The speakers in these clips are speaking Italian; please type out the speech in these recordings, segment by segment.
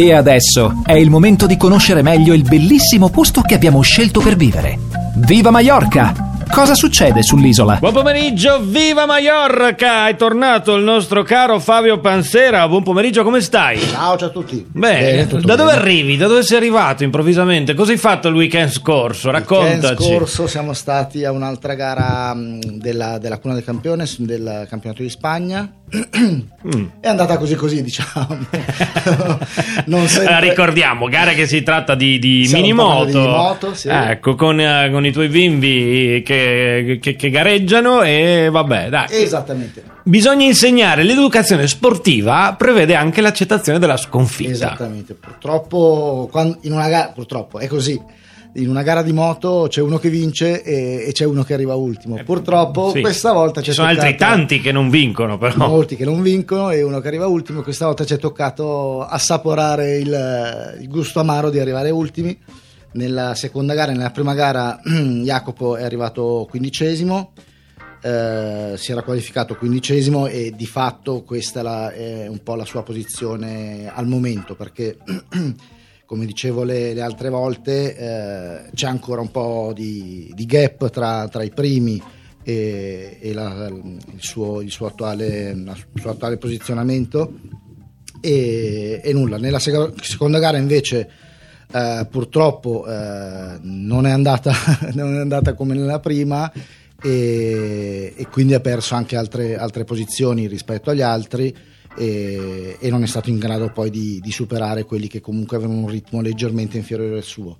E adesso è il momento di conoscere meglio il bellissimo posto che abbiamo scelto per vivere. Viva Mallorca! Cosa succede sull'isola? Buon pomeriggio, viva Mallorca! È tornato il nostro caro Fabio Pansera. Buon pomeriggio, come stai? Ciao, ciao a tutti. Bene, da dove bene. arrivi? Da dove sei arrivato improvvisamente? Cosa hai fatto il weekend scorso? Il Raccontaci. weekend scorso siamo stati a un'altra gara mh, della, della Cuna del Campione, del campionato di Spagna. Mm. È andata così così, diciamo. non sempre... Ricordiamo, gara che si tratta di, di minimoto. di minimoto, sì. Ecco, con, eh, con i tuoi bimbi che, che- che gareggiano e vabbè, dai. Esattamente. Bisogna insegnare l'educazione sportiva, prevede anche l'accettazione della sconfitta. Esattamente. Purtroppo, quan- in una gara, purtroppo è così. In una gara di moto c'è uno che vince e, e c'è uno che arriva ultimo. Purtroppo Eh, Sì. questa volta ci sono altri tanti che non vincono, però. molti che non vincono e uno che arriva ultimo. Questa volta ci è toccato assaporare il, il gusto amaro di arrivare ultimi. Nella seconda gara, nella prima gara, Jacopo è arrivato quindicesimo, eh, si era qualificato quindicesimo e di fatto questa è, la- è un po' la sua posizione al momento perché. Come dicevo le, le altre volte, eh, c'è ancora un po' di, di gap tra, tra i primi e, e la- il, suo, il suo attuale, il suo attuale posizionamento e, e nulla nella sec- seconda gara invece eh, purtroppo eh, non, è andata, non è andata come nella prima e, e quindi ha perso anche altre, altre posizioni rispetto agli altri e, e non è stato in grado poi di, di superare quelli che comunque avevano un ritmo leggermente inferiore al suo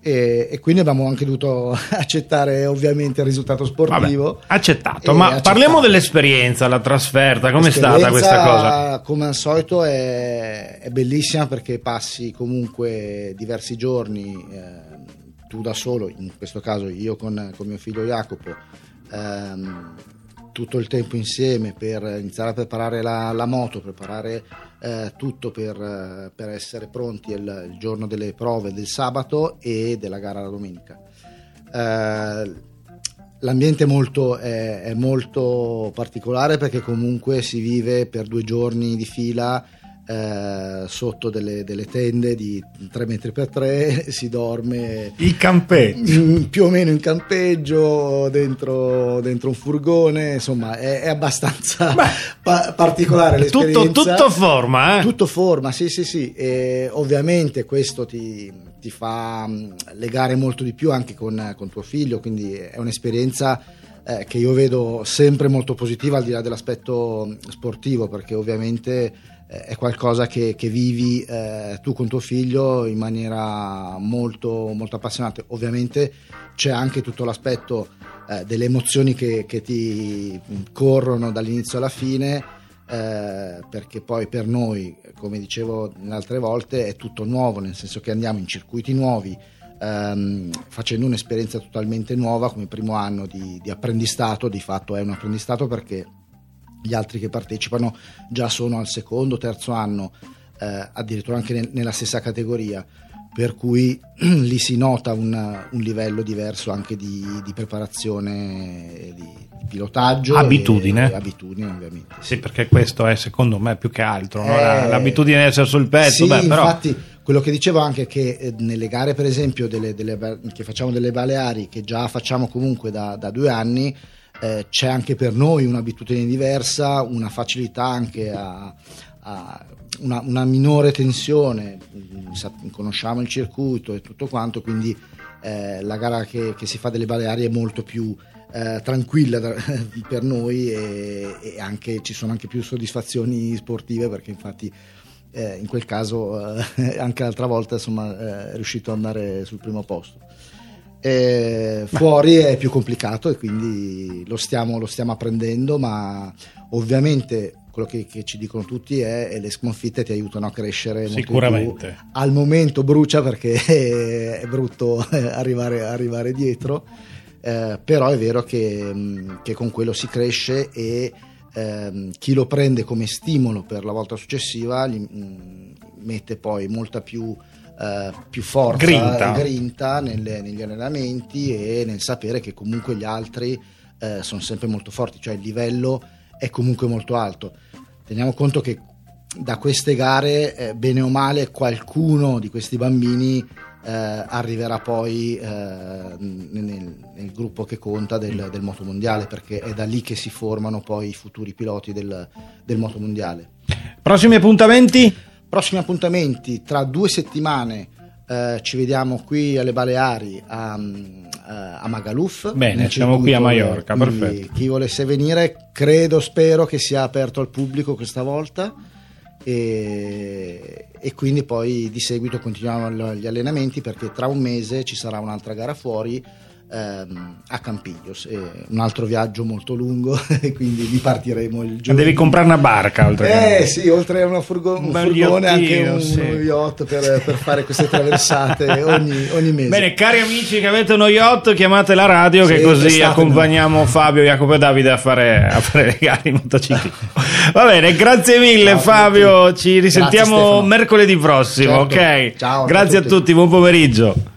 e, e quindi abbiamo anche dovuto accettare ovviamente il risultato sportivo Vabbè, accettato, ma accettato. parliamo dell'esperienza, la trasferta, com'è stata questa cosa? Come al solito è, è bellissima perché passi comunque diversi giorni, eh, tu da solo, in questo caso io con, con mio figlio Jacopo, ehm, tutto il tempo insieme per iniziare a preparare la, la moto, preparare eh, tutto per, eh, per essere pronti il, il giorno delle prove del sabato e della gara la domenica. Eh, L'ambiente molto, è, è molto particolare perché comunque si vive per due giorni di fila eh, sotto delle, delle tende di 3 metri per 3, si dorme Il campeggio. in- più o meno in campeggio, dentro, dentro un furgone, insomma è, è abbastanza pa- particolare Tutto, l'esperienza. tutto forma, eh? Tutto forma, sì, sì, sì. E ovviamente questo ti, ti fa mh, legare molto di più anche con, con tuo figlio, quindi è un'esperienza eh, che io vedo sempre molto positiva al di là dell'aspetto sportivo, perché ovviamente è qualcosa che, che vivi eh, tu con tuo figlio in maniera molto, molto appassionante. Ovviamente c'è anche tutto l'aspetto eh, delle emozioni che, che ti corrono dall'inizio alla fine eh, perché poi per noi, come dicevo altre volte, è tutto nuovo, nel senso che andiamo in circuiti nuovi, ehm, facendo un'esperienza totalmente nuova come primo anno di, di apprendistato, di fatto è un apprendistato perché gli altri che partecipano già sono al secondo, terzo anno, eh, addirittura anche nel- nella stessa categoria, per cui lì si nota un, un livello diverso anche di, di preparazione, e di pilotaggio. e- Abitudine. e abitudine ovviamente. Sì, perché questo è secondo me più che altro, no? Eh, La- l'abitudine di essere sul pezzo, Sì, beh, però... infatti quello che dicevo anche è che eh, nelle gare per esempio delle- delle che facciamo delle Baleari, che già facciamo comunque da, da due anni, eh, c'è anche per noi un'abitudine diversa, una facilità anche a, a una, una minore tensione, mm, conosciamo il circuito e tutto quanto, quindi eh, la gara che, che si fa delle Baleari è molto più eh, tranquilla da- per noi e, e anche, ci sono anche più soddisfazioni sportive perché infatti eh, in quel caso eh, anche l'altra volta insomma eh, è riuscito ad andare sul primo posto. Eh, fuori è più complicato e quindi lo stiamo, lo stiamo apprendendo, ma ovviamente quello che, che ci dicono tutti è che le sconfitte ti aiutano a crescere. Sicuramente. Al momento brucia perché è brutto arrivare, arrivare dietro, eh, però è vero che, mh, che con quello si cresce e ehm, chi lo prende come stimolo per la volta successiva gli, mh, mette poi molta più, eh, più forza Grinta. grinta nelle- negli allenamenti e nel sapere che comunque gli altri eh, sono sempre molto forti, cioè il livello è comunque molto alto. Teniamo conto che da queste gare, eh, bene o male, qualcuno di questi bambini eh, arriverà poi eh, nel, nel, gruppo che conta del, del motomondiale, perché è da lì che si formano poi i futuri piloti del, del motomondiale. Prossimi appuntamenti? Prossimi appuntamenti tra due settimane. Eh, ci vediamo qui alle Baleari a, a Magaluf. Bene, siamo qui a Mallorca, perfetto. Chi volesse venire, credo, spero che sia aperto al pubblico questa volta e, e, quindi poi di seguito continuiamo gli allenamenti perché tra un mese ci sarà un'altra gara fuori ehm, a Campiglios, un altro viaggio molto lungo quindi ripartiremo il giorno. Devi comprare una barca oltre Eh sì, oltre a una furgo- un, furgone anche un, sì. yacht per, per, fare queste traversate ogni, ogni, mese. Bene, cari amici che avete uno yacht, chiamate la radio sì, che così accompagniamo Fabio, Jacopo e Davide a fare, a fare le gare in motocicli. Va bene, grazie mille ciao, Fabio, ci risentiamo mercoledì prossimo, certo. ok? Ciao, grazie a tutti. a tutti, buon pomeriggio.